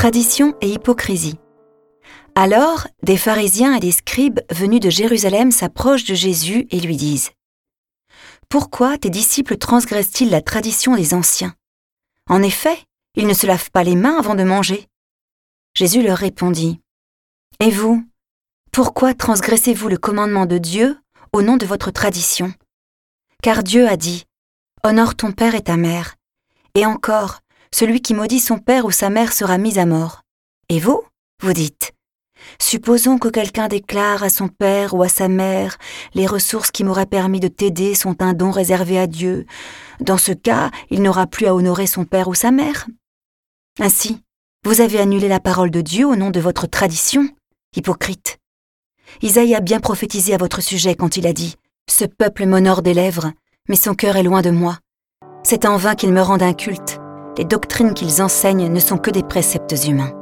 Tradition et hypocrisie. Alors, des pharisiens et des scribes venus de Jérusalem s'approchent de Jésus et lui disent Pourquoi tes disciples transgressent-ils la tradition des anciens? En effet, ils ne se lavent pas les mains avant de manger. Jésus leur répondit Et vous, pourquoi transgressez-vous le commandement de Dieu au nom de votre tradition? Car Dieu a dit Honore ton père et ta mère. Et encore, celui qui maudit son père ou sa mère sera mis à mort. Et vous, vous dites Supposons que quelqu'un déclare à son père ou à sa mère Les ressources qui m'auraient permis de t'aider sont un don réservé à Dieu. Dans ce cas, il n'aura plus à honorer son père ou sa mère. Ainsi, vous avez annulé la parole de Dieu au nom de votre tradition, hypocrite. Isaïe a bien prophétisé à votre sujet quand il a dit Ce peuple m'honore des lèvres, mais son cœur est loin de moi. C'est en vain qu'ils me rendent inculte. Les doctrines qu'ils enseignent ne sont que des préceptes humains.